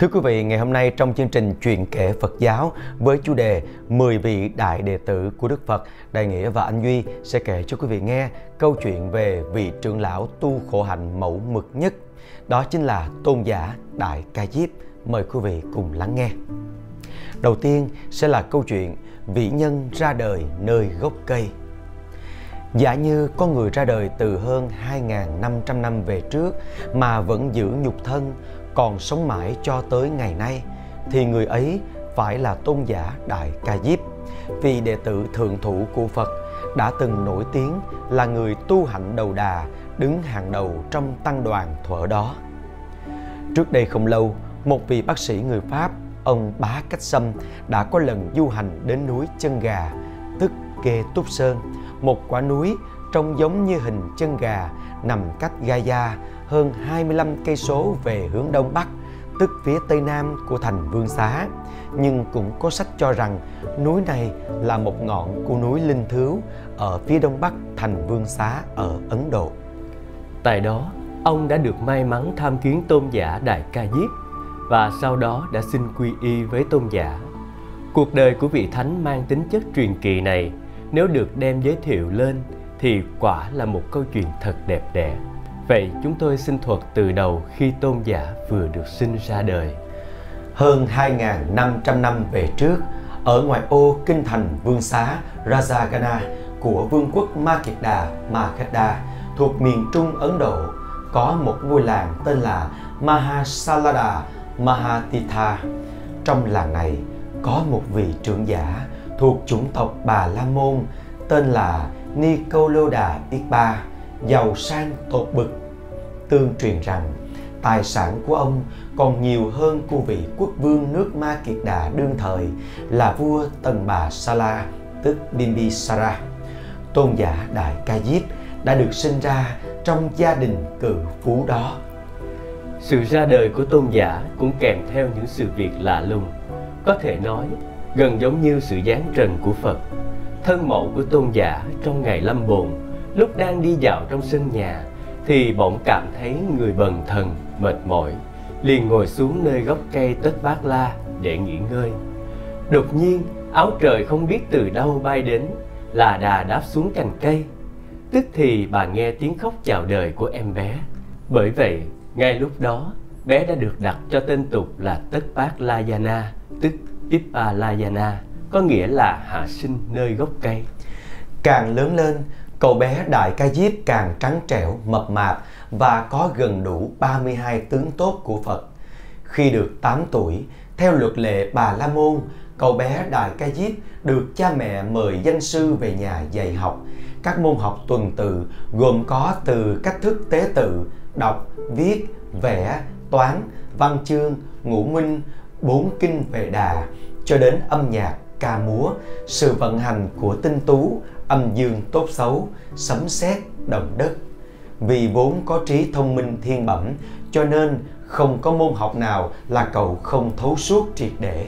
Thưa quý vị, ngày hôm nay trong chương trình Chuyện kể Phật giáo với chủ đề 10 vị đại đệ tử của Đức Phật, Đại Nghĩa và Anh Duy sẽ kể cho quý vị nghe câu chuyện về vị trưởng lão tu khổ hạnh mẫu mực nhất. Đó chính là tôn giả Đại Ca Diếp. Mời quý vị cùng lắng nghe. Đầu tiên sẽ là câu chuyện vị nhân ra đời nơi gốc cây. Giả như con người ra đời từ hơn 2.500 năm về trước mà vẫn giữ nhục thân, còn sống mãi cho tới ngày nay, thì người ấy phải là tôn giả Đại Ca Diếp, vì đệ tử thượng thủ của Phật đã từng nổi tiếng là người tu hạnh đầu đà, đứng hàng đầu trong tăng đoàn thuở đó. Trước đây không lâu, một vị bác sĩ người Pháp, ông Bá Cách Sâm đã có lần du hành đến núi Chân Gà, tức Kê Túc Sơn, một quả núi trông giống như hình chân gà nằm cách Gaza hơn 25 cây số về hướng đông bắc, tức phía tây nam của thành Vương Xá. Nhưng cũng có sách cho rằng núi này là một ngọn của núi Linh Thứu ở phía đông bắc thành Vương Xá ở Ấn Độ. Tại đó, ông đã được may mắn tham kiến tôn giả Đại Ca Diếp và sau đó đã xin quy y với tôn giả. Cuộc đời của vị thánh mang tính chất truyền kỳ này nếu được đem giới thiệu lên thì quả là một câu chuyện thật đẹp đẽ. Vậy chúng tôi xin thuật từ đầu khi tôn giả vừa được sinh ra đời. Hơn 2.500 năm về trước, ở ngoại ô kinh thành Vương Xá Rajagana của vương quốc Ma Kiệt Đà, Ma Magadha thuộc miền Trung Ấn Độ có một ngôi làng tên là Mahasalada Mahatitha. Trong làng này có một vị trưởng giả thuộc chủng tộc Bà La Môn tên là Nicoloda Ipa, giàu sang tột bực. Tương truyền rằng tài sản của ông còn nhiều hơn của vị quốc vương nước Ma Kiệt Đà đương thời là vua Tần Bà Sala, tức Bimbisara. Tôn giả Đại Ca Diếp đã được sinh ra trong gia đình cự phú đó. Sự ra đời của tôn giả cũng kèm theo những sự việc lạ lùng, có thể nói gần giống như sự giáng trần của Phật. Thân mẫu của tôn giả trong ngày lâm bồn, lúc đang đi dạo trong sân nhà, thì bỗng cảm thấy người bần thần, mệt mỏi, liền ngồi xuống nơi gốc cây tất bát la để nghỉ ngơi. Đột nhiên, áo trời không biết từ đâu bay đến, là đà đáp xuống cành cây. Tức thì bà nghe tiếng khóc chào đời của em bé. Bởi vậy, ngay lúc đó, bé đã được đặt cho tên tục là Tất Bát La Yana, tức Ipalayana, có nghĩa là hạ sinh nơi gốc cây. Càng lớn lên, cậu bé Đại Ca Diếp càng trắng trẻo, mập mạp và có gần đủ 32 tướng tốt của Phật. Khi được 8 tuổi, theo luật lệ Bà La Môn, cậu bé Đại Ca Diếp được cha mẹ mời danh sư về nhà dạy học. Các môn học tuần tự gồm có từ cách thức tế tự, đọc, viết, vẽ, toán, văn chương, ngũ minh, bốn kinh về đà cho đến âm nhạc, ca múa, sự vận hành của tinh tú, âm dương tốt xấu, sấm sét, động đất. Vì vốn có trí thông minh thiên bẩm, cho nên không có môn học nào là cậu không thấu suốt triệt để.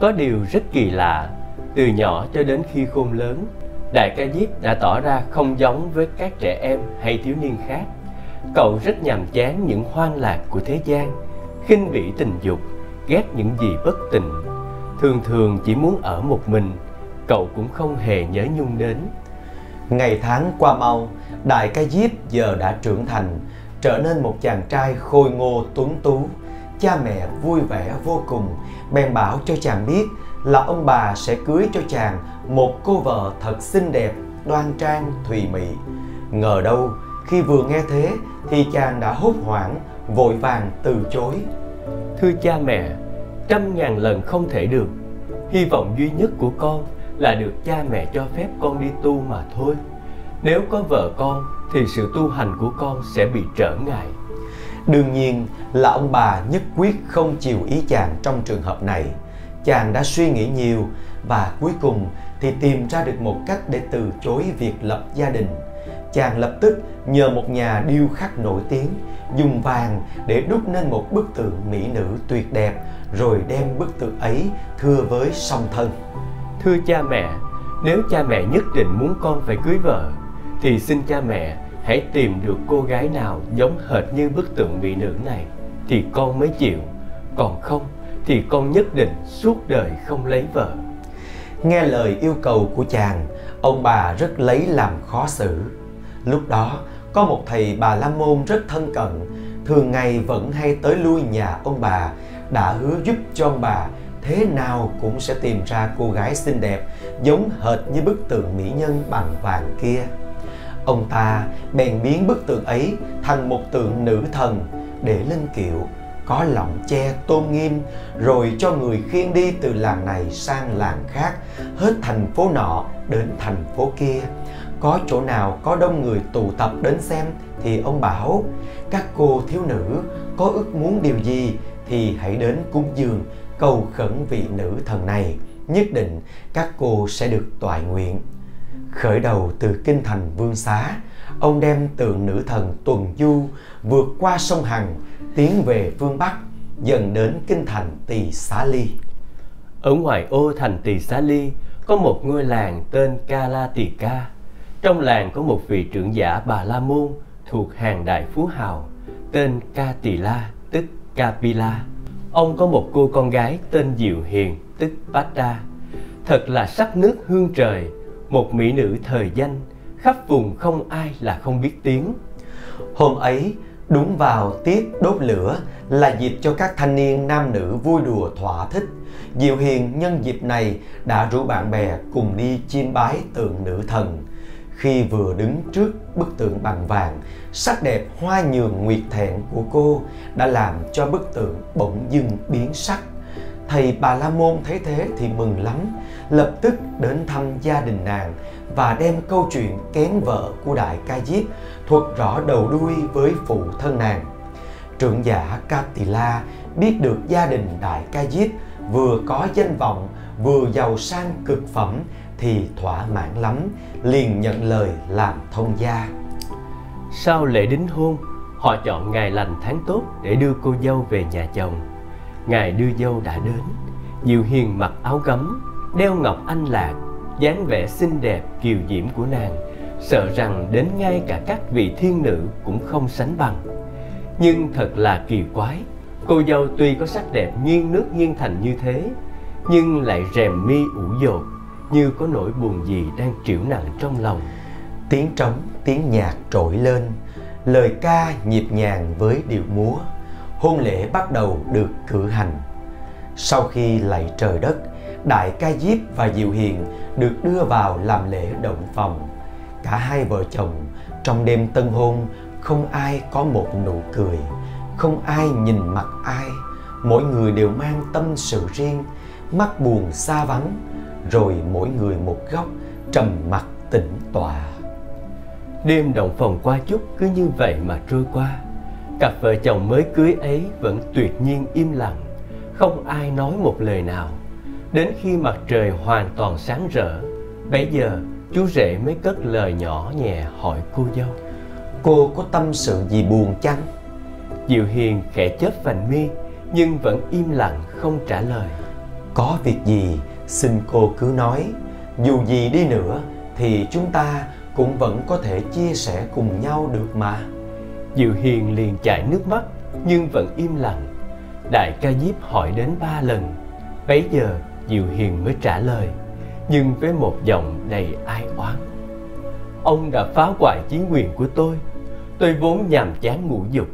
Có điều rất kỳ lạ, từ nhỏ cho đến khi khôn lớn, Đại ca Diếp đã tỏ ra không giống với các trẻ em hay thiếu niên khác. Cậu rất nhàm chán những hoang lạc của thế gian, khinh bỉ tình dục, ghét những gì bất tình thường thường chỉ muốn ở một mình cậu cũng không hề nhớ nhung đến. Ngày tháng qua mau đại ca diếp giờ đã trưởng thành trở nên một chàng trai khôi ngô tuấn tú. Cha mẹ vui vẻ vô cùng bèn bảo cho chàng biết là ông bà sẽ cưới cho chàng một cô vợ thật xinh đẹp đoan trang thùy mị. Ngờ đâu khi vừa nghe thế thì chàng đã hốt hoảng vội vàng từ chối. Thưa cha mẹ trăm ngàn lần không thể được. Hy vọng duy nhất của con là được cha mẹ cho phép con đi tu mà thôi. Nếu có vợ con thì sự tu hành của con sẽ bị trở ngại. Đương nhiên là ông bà nhất quyết không chiều ý chàng trong trường hợp này. Chàng đã suy nghĩ nhiều và cuối cùng thì tìm ra được một cách để từ chối việc lập gia đình. Chàng lập tức nhờ một nhà điêu khắc nổi tiếng dùng vàng để đúc nên một bức tượng mỹ nữ tuyệt đẹp rồi đem bức tượng ấy thưa với song thân. Thưa cha mẹ nếu cha mẹ nhất định muốn con phải cưới vợ thì xin cha mẹ hãy tìm được cô gái nào giống hệt như bức tượng mỹ nữ này thì con mới chịu. Còn không thì con nhất định suốt đời không lấy vợ. Nghe lời yêu cầu của chàng, ông bà rất lấy làm khó xử. Lúc đó, có một thầy bà La Môn rất thân cận, thường ngày vẫn hay tới lui nhà ông bà, đã hứa giúp cho ông bà thế nào cũng sẽ tìm ra cô gái xinh đẹp, giống hệt như bức tượng mỹ nhân bằng vàng kia. Ông ta bèn biến bức tượng ấy thành một tượng nữ thần để lên kiệu, có lọng che tôn nghiêm, rồi cho người khiêng đi từ làng này sang làng khác, hết thành phố nọ đến thành phố kia có chỗ nào có đông người tụ tập đến xem thì ông bảo, các cô thiếu nữ, có ước muốn điều gì thì hãy đến cúng dường cầu khẩn vị nữ thần này. Nhất định các cô sẽ được toại nguyện. Khởi đầu từ kinh thành vương xá, ông đem tượng nữ thần tuần du vượt qua sông hằng, tiến về phương bắc, dần đến kinh thành tỳ xá ly. Ở ngoài ô thành tỳ xá ly, có một ngôi làng tên ca la tỳ ca. Trong làng có một vị trưởng giả bà la môn thuộc hàng đại phú hào, tên ca tỳ la, tức Kapila, ông có một cô con gái tên diệu hiền tức Bata. Thật là sắc nước hương trời, một mỹ nữ thời danh, khắp vùng không ai là không biết tiếng. Hôm ấy, đúng vào tiết đốt lửa là dịp cho các thanh niên nam nữ vui đùa thỏa thích. Diệu Hiền nhân dịp này đã rủ bạn bè cùng đi chiêm bái tượng nữ thần. Khi vừa đứng trước bức tượng bằng vàng, sắc đẹp hoa nhường nguyệt thẹn của cô đã làm cho bức tượng bỗng dưng biến sắc. Thầy Bà La Môn thấy thế thì mừng lắm, lập tức đến thăm gia đình nàng và đem câu chuyện kén vợ của Đại Ca Diếp thuật rõ đầu đuôi với phụ thân nàng. Trưởng giả Katila biết được gia đình Đại Ca Diếp vừa có danh vọng vừa giàu sang cực phẩm thì thỏa mãn lắm, liền nhận lời làm thông gia. Sau lễ đính hôn, họ chọn ngày lành tháng tốt để đưa cô dâu về nhà chồng. Ngày đưa dâu đã đến, Diệu Hiền mặc áo gấm, đeo ngọc anh lạc, dáng vẻ xinh đẹp kiều diễm của nàng, sợ rằng đến ngay cả các vị thiên nữ cũng không sánh bằng. Nhưng thật là kỳ quái, cô dâu tuy có sắc đẹp nghiêng nước nghiêng thành như thế, nhưng lại rèm mi ủ dột, như có nỗi buồn gì đang triểu nặng trong lòng. Tiếng trống, tiếng nhạc trỗi lên, lời ca nhịp nhàng với điệu múa. Hôn lễ bắt đầu được cử hành. Sau khi lạy trời đất, Đại ca Diếp và Diệu Hiền được đưa vào làm lễ động phòng. Cả hai vợ chồng trong đêm tân hôn không ai có một nụ cười, không ai nhìn mặt ai, mỗi người đều mang tâm sự riêng, mắt buồn xa vắng, rồi mỗi người một góc trầm mặc tĩnh tọa. Đêm động phòng qua chút cứ như vậy mà trôi qua Cặp vợ chồng mới cưới ấy vẫn tuyệt nhiên im lặng Không ai nói một lời nào Đến khi mặt trời hoàn toàn sáng rỡ Bấy giờ chú rể mới cất lời nhỏ nhẹ hỏi cô dâu Cô có tâm sự gì buồn chăng? Diệu Hiền khẽ chớp vành mi Nhưng vẫn im lặng không trả lời Có việc gì xin cô cứ nói, Dù gì đi nữa thì chúng ta cũng vẫn có thể chia sẻ cùng nhau được mà. Diệu Hiền liền chảy nước mắt, nhưng vẫn im lặng. Đại ca Diếp hỏi đến ba lần. Bấy giờ, Diệu Hiền mới trả lời, Nhưng với một giọng đầy ai oán. Ông đã phá hoại chính quyền của tôi. Tôi vốn nhàm chán ngũ dục,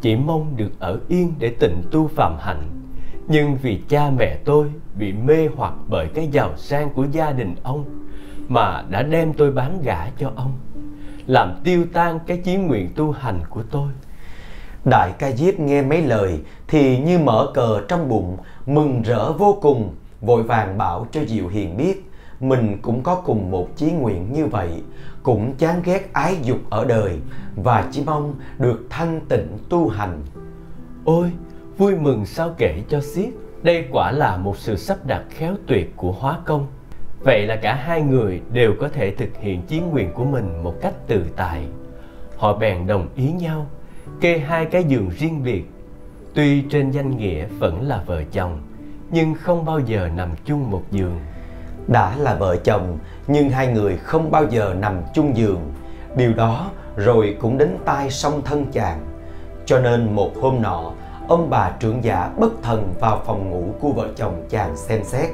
Chỉ mong được ở yên để tịnh tu phạm hạnh. Nhưng vì cha mẹ tôi bị mê hoặc bởi cái giàu sang của gia đình ông Mà đã đem tôi bán gả cho ông Làm tiêu tan cái chí nguyện tu hành của tôi Đại ca Diếp nghe mấy lời thì như mở cờ trong bụng, mừng rỡ vô cùng, vội vàng bảo cho Diệu Hiền biết mình cũng có cùng một chí nguyện như vậy, cũng chán ghét ái dục ở đời và chỉ mong được thanh tịnh tu hành. Ôi, vui mừng sao kể cho xiết đây quả là một sự sắp đặt khéo tuyệt của hóa công Vậy là cả hai người đều có thể thực hiện chí nguyện của mình một cách tự tại Họ bèn đồng ý nhau Kê hai cái giường riêng biệt Tuy trên danh nghĩa vẫn là vợ chồng Nhưng không bao giờ nằm chung một giường Đã là vợ chồng nhưng hai người không bao giờ nằm chung giường. Điều đó rồi cũng đến tai song thân chàng. Cho nên một hôm nọ, ông bà trưởng giả bất thần vào phòng ngủ của vợ chồng chàng xem xét.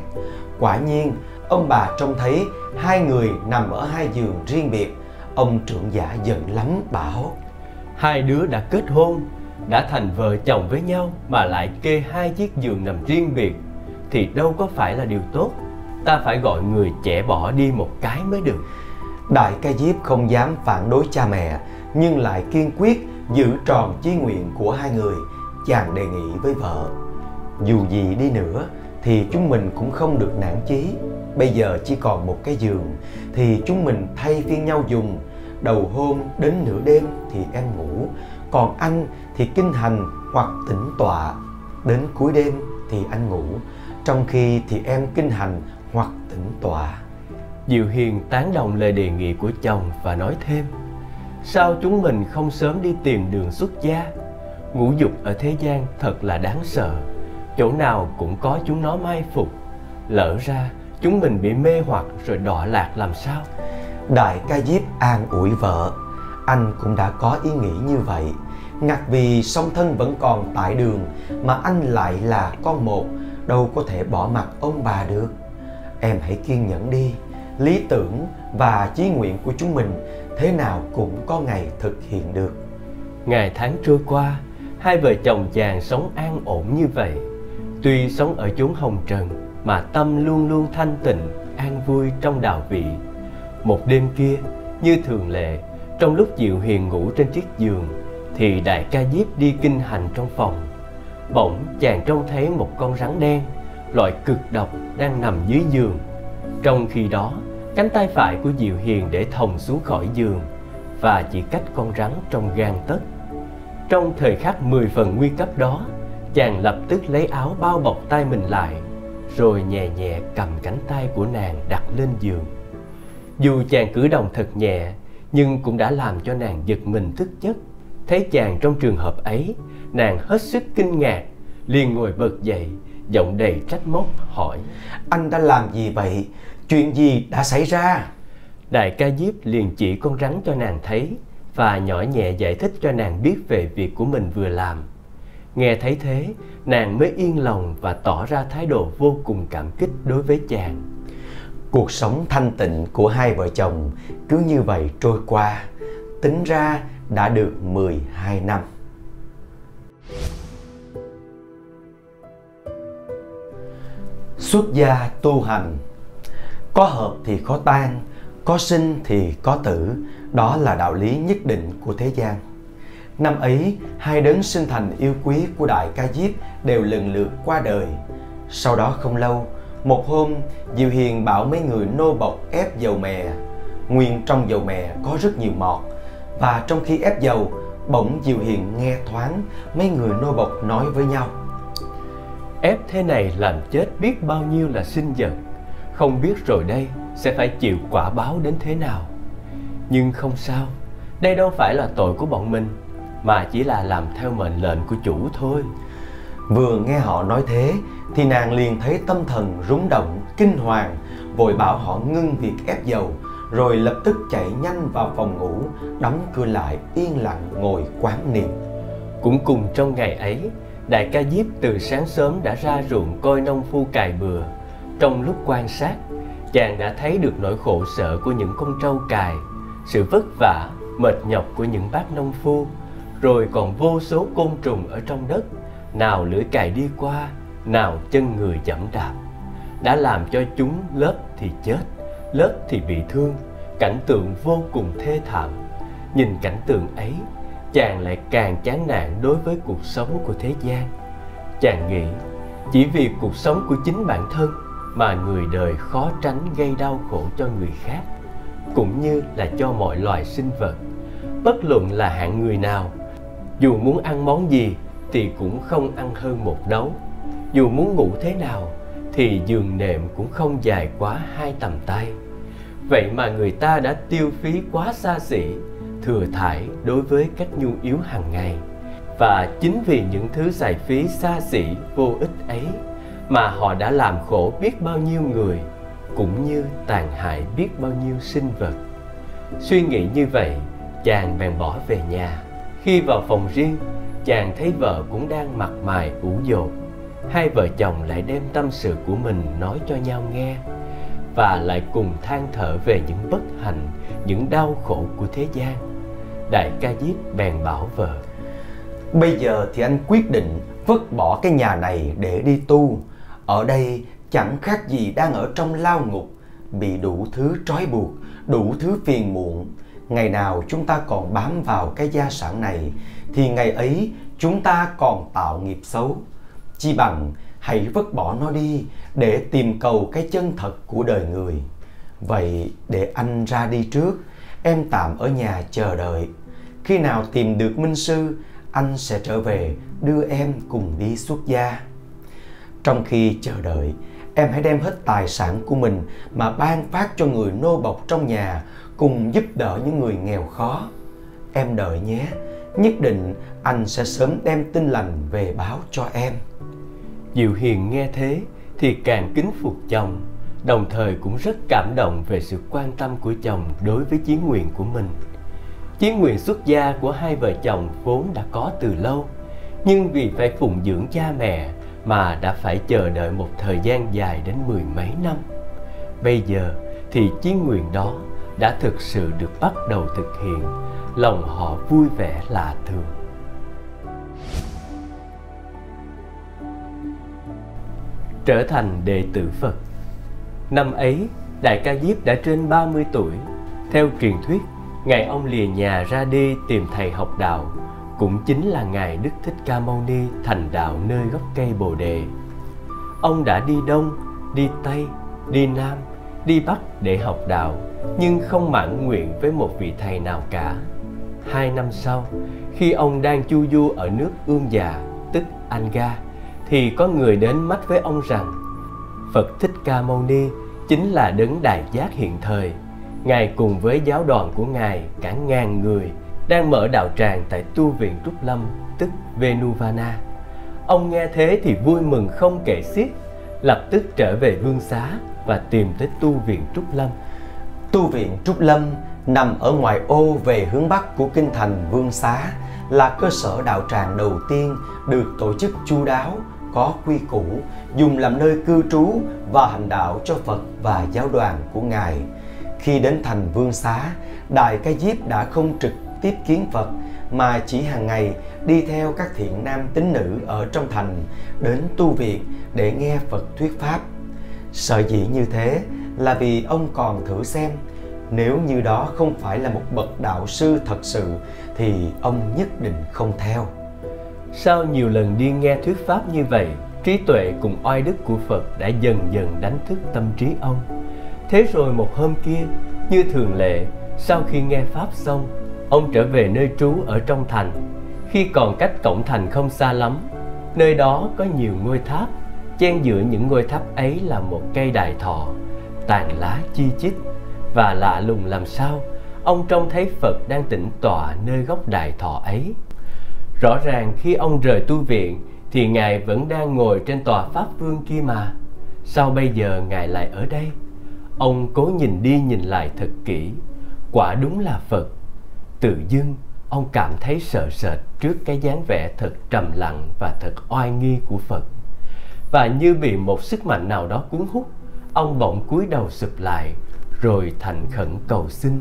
Quả nhiên, ông bà trông thấy hai người nằm ở hai giường riêng biệt. Ông trưởng giả giận lắm bảo Hai đứa đã kết hôn, đã thành vợ chồng với nhau mà lại kê hai chiếc giường nằm riêng biệt thì đâu có phải là điều tốt. Ta phải gọi người trẻ bỏ đi một cái mới được. Đại ca Diếp không dám phản đối cha mẹ nhưng lại kiên quyết giữ tròn chí nguyện của hai người. Chàng đề nghị với vợ Dù gì đi nữa thì chúng mình cũng không được nản chí. Bây giờ chỉ còn một cái giường thì chúng mình thay phiên nhau dùng. Đầu hôm đến nửa đêm thì em ngủ, còn anh thì kinh hành hoặc tĩnh tọa. Đến cuối đêm thì anh ngủ, trong khi thì em kinh hành hoặc tĩnh tọa. Diệu Hiền tán đồng lời đề nghị của chồng và nói thêm Sao chúng mình không sớm đi tìm đường xuất gia Ngũ dục ở thế gian thật là đáng sợ. Chỗ nào cũng có chúng nó mai phục. Lỡ ra chúng mình bị mê hoặc rồi đọa lạc làm sao? Đại ca Diếp an ủi vợ Anh cũng đã có ý nghĩ như vậy. Ngặt vì song thân vẫn còn tại đường Mà anh lại là con một Đâu có thể bỏ mặt ông bà được. Em hãy kiên nhẫn đi. Lý tưởng và chí nguyện của chúng mình Thế nào cũng có ngày thực hiện được. Ngày tháng trôi qua Hai vợ chồng chàng sống an ổn như vậy. Tuy sống ở chốn hồng trần, Mà tâm luôn luôn thanh tịnh, An vui trong đạo vị. Một đêm kia, Như thường lệ, Trong lúc Diệu Hiền ngủ trên chiếc giường, Thì đại ca diếp đi kinh hành trong phòng. Bỗng chàng trông thấy một con rắn đen, Loại cực độc, đang nằm dưới giường. Trong khi đó, Cánh tay phải của Diệu Hiền để thòng xuống khỏi giường, Và chỉ cách con rắn trong gan tấc. Trong thời khắc mười phần nguy cấp đó Chàng lập tức lấy áo bao bọc tay mình lại Rồi nhẹ nhẹ cầm cánh tay của nàng đặt lên giường Dù chàng cử động thật nhẹ Nhưng cũng đã làm cho nàng giật mình thức giấc Thấy chàng trong trường hợp ấy Nàng hết sức kinh ngạc liền ngồi bật dậy Giọng đầy trách móc hỏi Anh đã làm gì vậy? Chuyện gì đã xảy ra? Đại ca Diếp liền chỉ con rắn cho nàng thấy và nhỏ nhẹ giải thích cho nàng biết về việc của mình vừa làm Nghe thấy thế, nàng mới yên lòng và tỏ ra thái độ vô cùng cảm kích đối với chàng. Cuộc sống thanh tịnh của hai vợ chồng cứ như vậy trôi qua, tính ra đã được 12 năm. Xuất gia tu hành Có hợp thì có tan, có sinh thì có tử, đó là đạo lý nhất định của thế gian. Năm ấy, hai đấng sinh thành yêu quý của Đại Ca Diếp đều lần lượt qua đời. Sau đó không lâu, một hôm, Diệu Hiền bảo mấy người nô bộc ép dầu mè. Nguyên trong dầu mè có rất nhiều mọt, và trong khi ép dầu, bỗng Diệu Hiền nghe thoáng mấy người nô bộc nói với nhau. Ép thế này làm chết biết bao nhiêu là sinh vật, không biết rồi đây sẽ phải chịu quả báo đến thế nào. Nhưng không sao, đây đâu phải là tội của bọn mình mà chỉ là làm theo mệnh lệnh của chủ thôi. Vừa nghe họ nói thế thì nàng liền thấy tâm thần rúng động kinh hoàng vội bảo họ ngưng việc ép dầu rồi lập tức chạy nhanh vào phòng ngủ đóng cửa lại yên lặng ngồi quán niệm. Cũng cùng trong ngày ấy đại ca diếp từ sáng sớm đã ra ruộng coi nông phu cài bừa. Trong lúc quan sát chàng đã thấy được nỗi khổ sở của những con trâu cài, sự vất vả, mệt nhọc của những bác nông phu, rồi còn vô số côn trùng ở trong đất, nào lưỡi cày đi qua, nào chân người dẫm đạp. Đã làm cho chúng lớp thì chết, lớp thì bị thương, cảnh tượng vô cùng thê thảm. Nhìn cảnh tượng ấy, chàng lại càng chán nản đối với cuộc sống của thế gian. Chàng nghĩ, chỉ vì cuộc sống của chính bản thân mà người đời khó tránh gây đau khổ cho người khác, cũng như là cho mọi loài sinh vật. Bất luận là hạng người nào, dù muốn ăn món gì thì cũng không ăn hơn một nấu. Dù muốn ngủ thế nào thì giường nệm cũng không dài quá hai tầm tay. Vậy mà người ta đã tiêu phí quá xa xỉ, thừa thải đối với các nhu yếu hàng ngày. Và chính vì những thứ xài phí xa xỉ vô ích ấy mà họ đã làm khổ biết bao nhiêu người, cũng như tàn hại biết bao nhiêu sinh vật. Suy nghĩ như vậy, chàng bèn bỏ về nhà. Khi vào phòng riêng, chàng thấy vợ cũng đang mặt mày ủ dột. Hai vợ chồng lại đem tâm sự của mình nói cho nhau nghe, và lại cùng than thở về những bất hạnh, những đau khổ của thế gian. Đại ca diếp bèn bảo vợ, bây giờ thì anh quyết định vứt bỏ cái nhà này để đi tu ở đây chẳng khác gì đang ở trong lao ngục, bị đủ thứ trói buộc, đủ thứ phiền muộn. Ngày nào chúng ta còn bám vào cái gia sản này, thì ngày ấy chúng ta còn tạo nghiệp xấu. Chi bằng hãy vứt bỏ nó đi để tìm cầu cái chân thật của đời người. Vậy để anh ra đi trước, em tạm ở nhà chờ đợi. Khi nào tìm được minh sư, anh sẽ trở về đưa em cùng đi xuất gia trong khi chờ đợi, em hãy đem hết tài sản của mình mà ban phát cho người nô bộc trong nhà, cùng giúp đỡ những người nghèo khó. Em đợi nhé, nhất định anh sẽ sớm đem tin lành về báo cho em. Diệu hiền nghe thế thì càng kính phục chồng, đồng thời cũng rất cảm động về sự quan tâm của chồng đối với chí nguyện của mình. Chí nguyện xuất gia của hai vợ chồng vốn đã có từ lâu, nhưng vì phải phụng dưỡng cha mẹ mà đã phải chờ đợi một thời gian dài đến mười mấy năm bây giờ thì chí nguyện đó đã thực sự được bắt đầu thực hiện lòng họ vui vẻ lạ thường trở thành đệ tử Phật. Năm ấy, Đại Ca Diếp đã trên 30 tuổi. Theo truyền thuyết, ngày ông lìa nhà ra đi tìm thầy học đạo, cũng chính là ngày Đức Thích Ca Mâu Ni thành đạo nơi gốc cây Bồ đề. Ông đã đi đông, đi tây, đi nam, đi bắc để học đạo, nhưng không mãn nguyện với một vị thầy nào cả. Hai năm sau, khi ông đang chu du ở nước Ương Già, tức Anga, thì có người đến mắt với ông rằng Phật Thích Ca Mâu Ni chính là đấng đại giác hiện thời. Ngài cùng với giáo đoàn của Ngài cả ngàn người đang mở đạo tràng tại tu viện Trúc Lâm, tức Venuvana. Ông nghe thế thì vui mừng không kể xiết, lập tức trở về vương xá và tìm tới tu viện Trúc Lâm. Tu viện Trúc Lâm nằm ở ngoài ô về hướng bắc của kinh thành Vương Xá, là cơ sở đạo tràng đầu tiên được tổ chức chu đáo có quy củ dùng làm nơi cư trú và hành đạo cho Phật và giáo đoàn của Ngài. Khi đến thành Vương Xá, Đại Ca Diếp đã không trực tiếp kiến Phật mà chỉ hàng ngày đi theo các thiện nam tín nữ ở trong thành đến tu viện để nghe Phật thuyết pháp. Sở dĩ như thế là vì ông còn thử xem nếu như đó không phải là một bậc đạo sư thật sự thì ông nhất định không theo. Sau nhiều lần đi nghe thuyết pháp như vậy, trí tuệ cùng oai đức của Phật đã dần dần đánh thức tâm trí ông. Thế rồi một hôm kia, như thường lệ, sau khi nghe pháp xong, ông trở về nơi trú ở trong thành. Khi còn cách cổng thành không xa lắm, nơi đó có nhiều ngôi tháp, chen giữa những ngôi tháp ấy là một cây đài thọ, tàn lá chi chít và lạ lùng làm sao ông trông thấy Phật đang tĩnh tọa nơi góc đài thọ ấy. Rõ ràng khi ông rời tu viện thì Ngài vẫn đang ngồi trên tòa Pháp Vương kia mà. Sao bây giờ Ngài lại ở đây? Ông cố nhìn đi nhìn lại thật kỹ. Quả đúng là Phật. Tự dưng, ông cảm thấy sợ sệt trước cái dáng vẻ thật trầm lặng và thật oai nghi của Phật. Và như bị một sức mạnh nào đó cuốn hút, ông bỗng cúi đầu sụp lại, rồi thành khẩn cầu xin.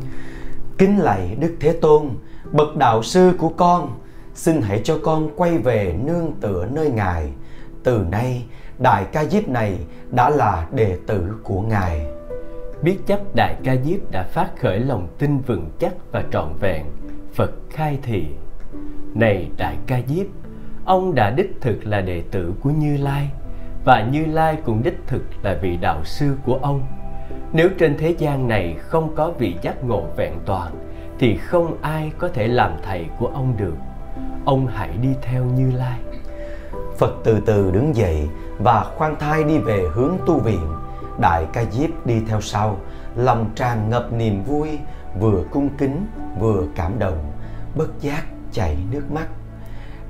Kính lạy Đức Thế Tôn, bậc đạo sư của con, xin hãy cho con quay về nương tựa nơi Ngài. Từ nay, Đại Ca Diếp này đã là đệ tử của Ngài. Biết chắc Đại Ca Diếp đã phát khởi lòng tin vững chắc và trọn vẹn, Phật khai thị. Này Đại Ca Diếp, ông đã đích thực là đệ tử của Như Lai, và Như Lai cũng đích thực là vị đạo sư của ông. Nếu trên thế gian này không có vị giác ngộ vẹn toàn, thì không ai có thể làm thầy của ông được ông hãy đi theo Như Lai. Phật từ từ đứng dậy và khoan thai đi về hướng tu viện. Đại ca diếp đi theo sau, lòng tràn ngập niềm vui, vừa cung kính vừa cảm động, bất giác chảy nước mắt.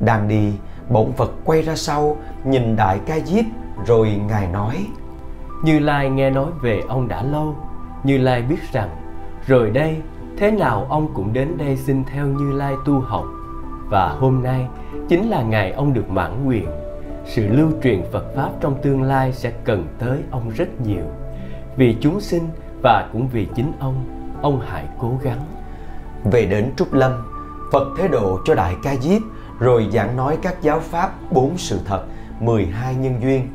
Đang đi, bỗng Phật quay ra sau, nhìn đại ca diếp rồi Ngài nói Như Lai nghe nói về ông đã lâu, Như Lai biết rằng rồi đây thế nào ông cũng đến đây xin theo Như Lai tu học và hôm nay chính là ngày ông được mãn nguyện. Sự lưu truyền Phật Pháp trong tương lai sẽ cần tới ông rất nhiều. Vì chúng sinh và cũng vì chính ông, ông hãy cố gắng. Về đến Trúc Lâm, Phật thế độ cho Đại Ca Diếp rồi giảng nói các giáo pháp bốn sự thật, 12 nhân duyên.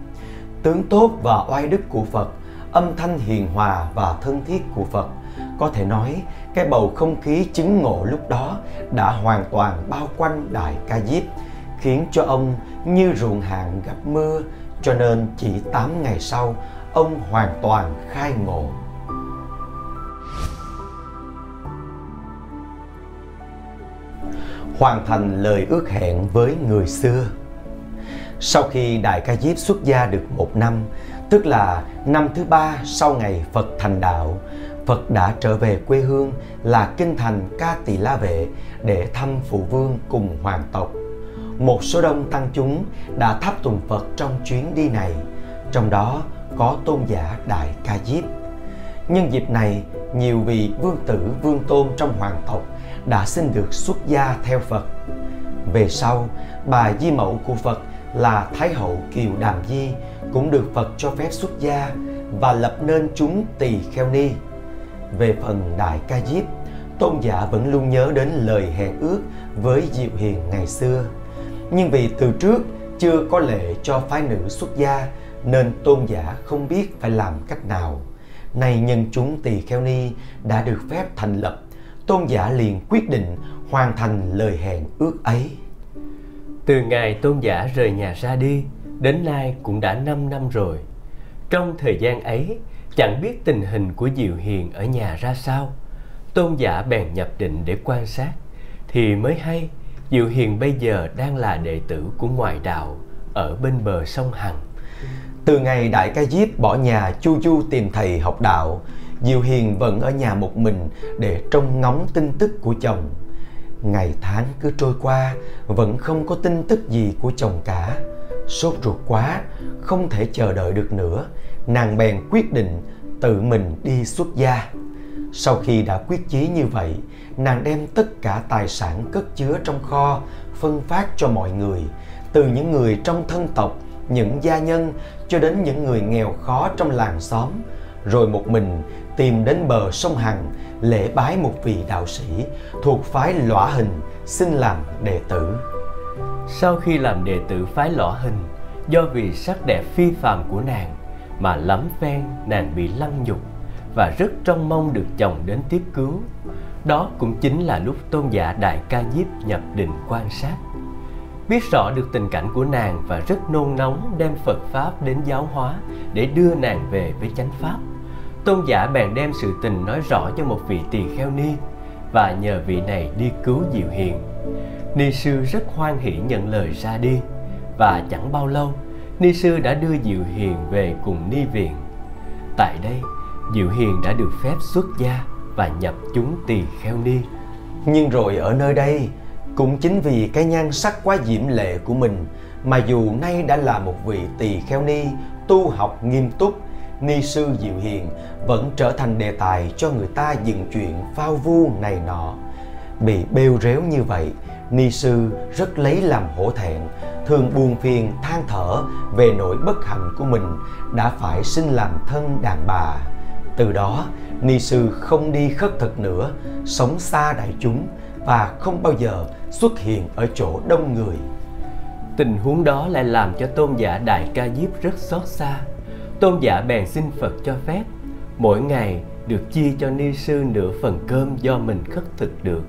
Tướng tốt và oai đức của Phật, âm thanh hiền hòa và thân thiết của Phật. Có thể nói, cái bầu không khí chứng ngộ lúc đó đã hoàn toàn bao quanh Đại Ca Diếp, khiến cho ông như ruộng hạn gặp mưa, cho nên chỉ 8 ngày sau, ông hoàn toàn khai ngộ. hoàn thành lời ước hẹn với người xưa. Sau khi Đại Ca Diếp xuất gia được một năm, tức là năm thứ ba sau ngày Phật thành đạo, Phật đã trở về quê hương là kinh thành Ca Tỳ La Vệ để thăm phụ vương cùng hoàng tộc. Một số đông tăng chúng đã tháp tùng Phật trong chuyến đi này, trong đó có tôn giả Đại Ca Diếp. Nhân dịp này, nhiều vị vương tử vương tôn trong hoàng tộc đã xin được xuất gia theo Phật. Về sau, bà di mẫu của Phật là Thái hậu Kiều Đàm Di cũng được Phật cho phép xuất gia và lập nên chúng tỳ kheo ni. Về phần Đại Ca Diếp, tôn giả vẫn luôn nhớ đến lời hẹn ước với Diệu Hiền ngày xưa. Nhưng vì từ trước chưa có lệ cho phái nữ xuất gia nên tôn giả không biết phải làm cách nào. Nay nhân chúng tỳ kheo ni đã được phép thành lập tôn giả liền quyết định hoàn thành lời hẹn ước ấy. Từ ngày tôn giả rời nhà ra đi, đến nay cũng đã 5 năm rồi. Trong thời gian ấy, chẳng biết tình hình của Diệu Hiền ở nhà ra sao. Tôn giả bèn nhập định để quan sát, thì mới hay Diệu Hiền bây giờ đang là đệ tử của ngoại đạo ở bên bờ sông Hằng. Từ ngày Đại Ca Diếp bỏ nhà chu chu tìm thầy học đạo, Diệu Hiền vẫn ở nhà một mình để trông ngóng tin tức của chồng. Ngày tháng cứ trôi qua, vẫn không có tin tức gì của chồng cả. Sốt ruột quá, không thể chờ đợi được nữa, nàng bèn quyết định tự mình đi xuất gia. Sau khi đã quyết chí như vậy, nàng đem tất cả tài sản cất chứa trong kho phân phát cho mọi người, từ những người trong thân tộc, những gia nhân cho đến những người nghèo khó trong làng xóm, rồi một mình tìm đến bờ sông Hằng lễ bái một vị đạo sĩ thuộc phái lõa hình xin làm đệ tử. Sau khi làm đệ tử phái lõa hình, do vì sắc đẹp phi phàm của nàng mà lắm phen nàng bị lăng nhục và rất trông mong được chồng đến tiếp cứu. Đó cũng chính là lúc tôn giả Đại Ca Diếp nhập định quan sát. Biết rõ được tình cảnh của nàng và rất nôn nóng đem Phật Pháp đến giáo hóa để đưa nàng về với chánh Pháp. Tôn giả bèn đem sự tình nói rõ cho một vị tỳ kheo ni và nhờ vị này đi cứu Diệu Hiền. Ni sư rất hoan hỷ nhận lời ra đi và chẳng bao lâu Ni sư đã đưa Diệu Hiền về cùng Ni viện. Tại đây, Diệu Hiền đã được phép xuất gia và nhập chúng tỳ kheo ni. Nhưng rồi ở nơi đây, cũng chính vì cái nhan sắc quá diễm lệ của mình mà dù nay đã là một vị tỳ kheo ni tu học nghiêm túc ni sư Diệu Hiền vẫn trở thành đề tài cho người ta dựng chuyện phao vu này nọ. Bị bêu rếu như vậy, ni sư rất lấy làm hổ thẹn, thường buồn phiền than thở về nỗi bất hạnh của mình đã phải sinh làm thân đàn bà. Từ đó, ni sư không đi khất thực nữa, sống xa đại chúng và không bao giờ xuất hiện ở chỗ đông người. Tình huống đó lại làm cho tôn giả Đại Ca Diếp rất xót xa Tôn giả bèn xin Phật cho phép mỗi ngày được chia cho ni sư nửa phần cơm do mình khất thực được.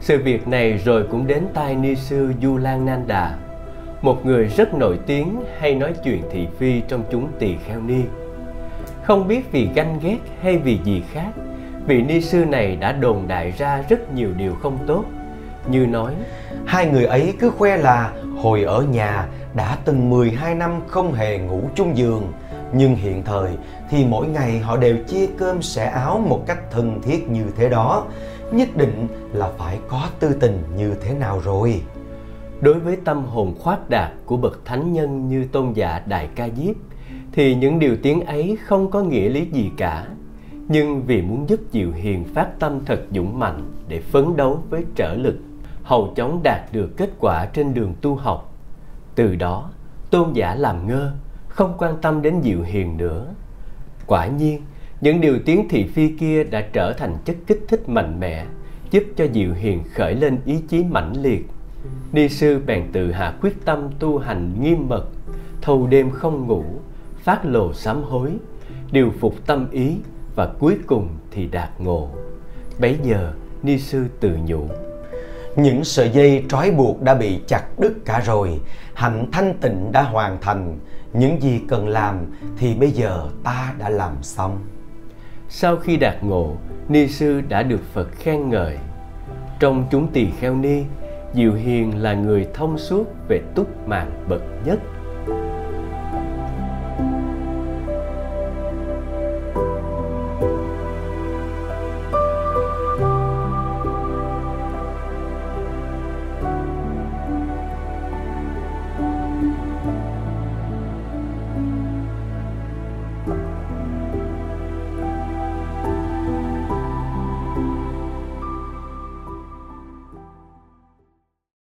Sự việc này rồi cũng đến tai ni sư Du Lan Nanda, một người rất nổi tiếng hay nói chuyện thị phi trong chúng tỳ kheo ni. Không biết vì ganh ghét hay vì gì khác, vị ni sư này đã đồn đại ra rất nhiều điều không tốt. Như nói, hai người ấy cứ khoe là hồi ở nhà đã từng 12 năm không hề ngủ chung giường, nhưng hiện thời thì mỗi ngày họ đều chia cơm sẻ áo một cách thân thiết như thế đó nhất định là phải có tư tình như thế nào rồi đối với tâm hồn khoát đạt của bậc thánh nhân như tôn giả đại ca diếp thì những điều tiếng ấy không có nghĩa lý gì cả nhưng vì muốn giúp diệu hiền phát tâm thật dũng mạnh để phấn đấu với trở lực hầu chóng đạt được kết quả trên đường tu học. Từ đó, tôn giả làm ngơ, không quan tâm đến Diệu Hiền nữa. Quả nhiên, những điều tiếng thị phi kia đã trở thành chất kích thích mạnh mẽ, giúp cho Diệu Hiền khởi lên ý chí mãnh liệt. Ni sư bèn tự hạ quyết tâm tu hành nghiêm mật, thâu đêm không ngủ, phát lồ sám hối, điều phục tâm ý và cuối cùng thì đạt ngộ. Bấy giờ, Ni sư tự nhủ. Những sợi dây trói buộc đã bị chặt đứt cả rồi, hạnh thanh tịnh đã hoàn thành, những gì cần làm thì bây giờ ta đã làm xong. Sau khi đạt ngộ, Ni sư đã được Phật khen ngợi. Trong chúng tỳ kheo ni, Diệu Hiền là người thông suốt về túc mạng bậc nhất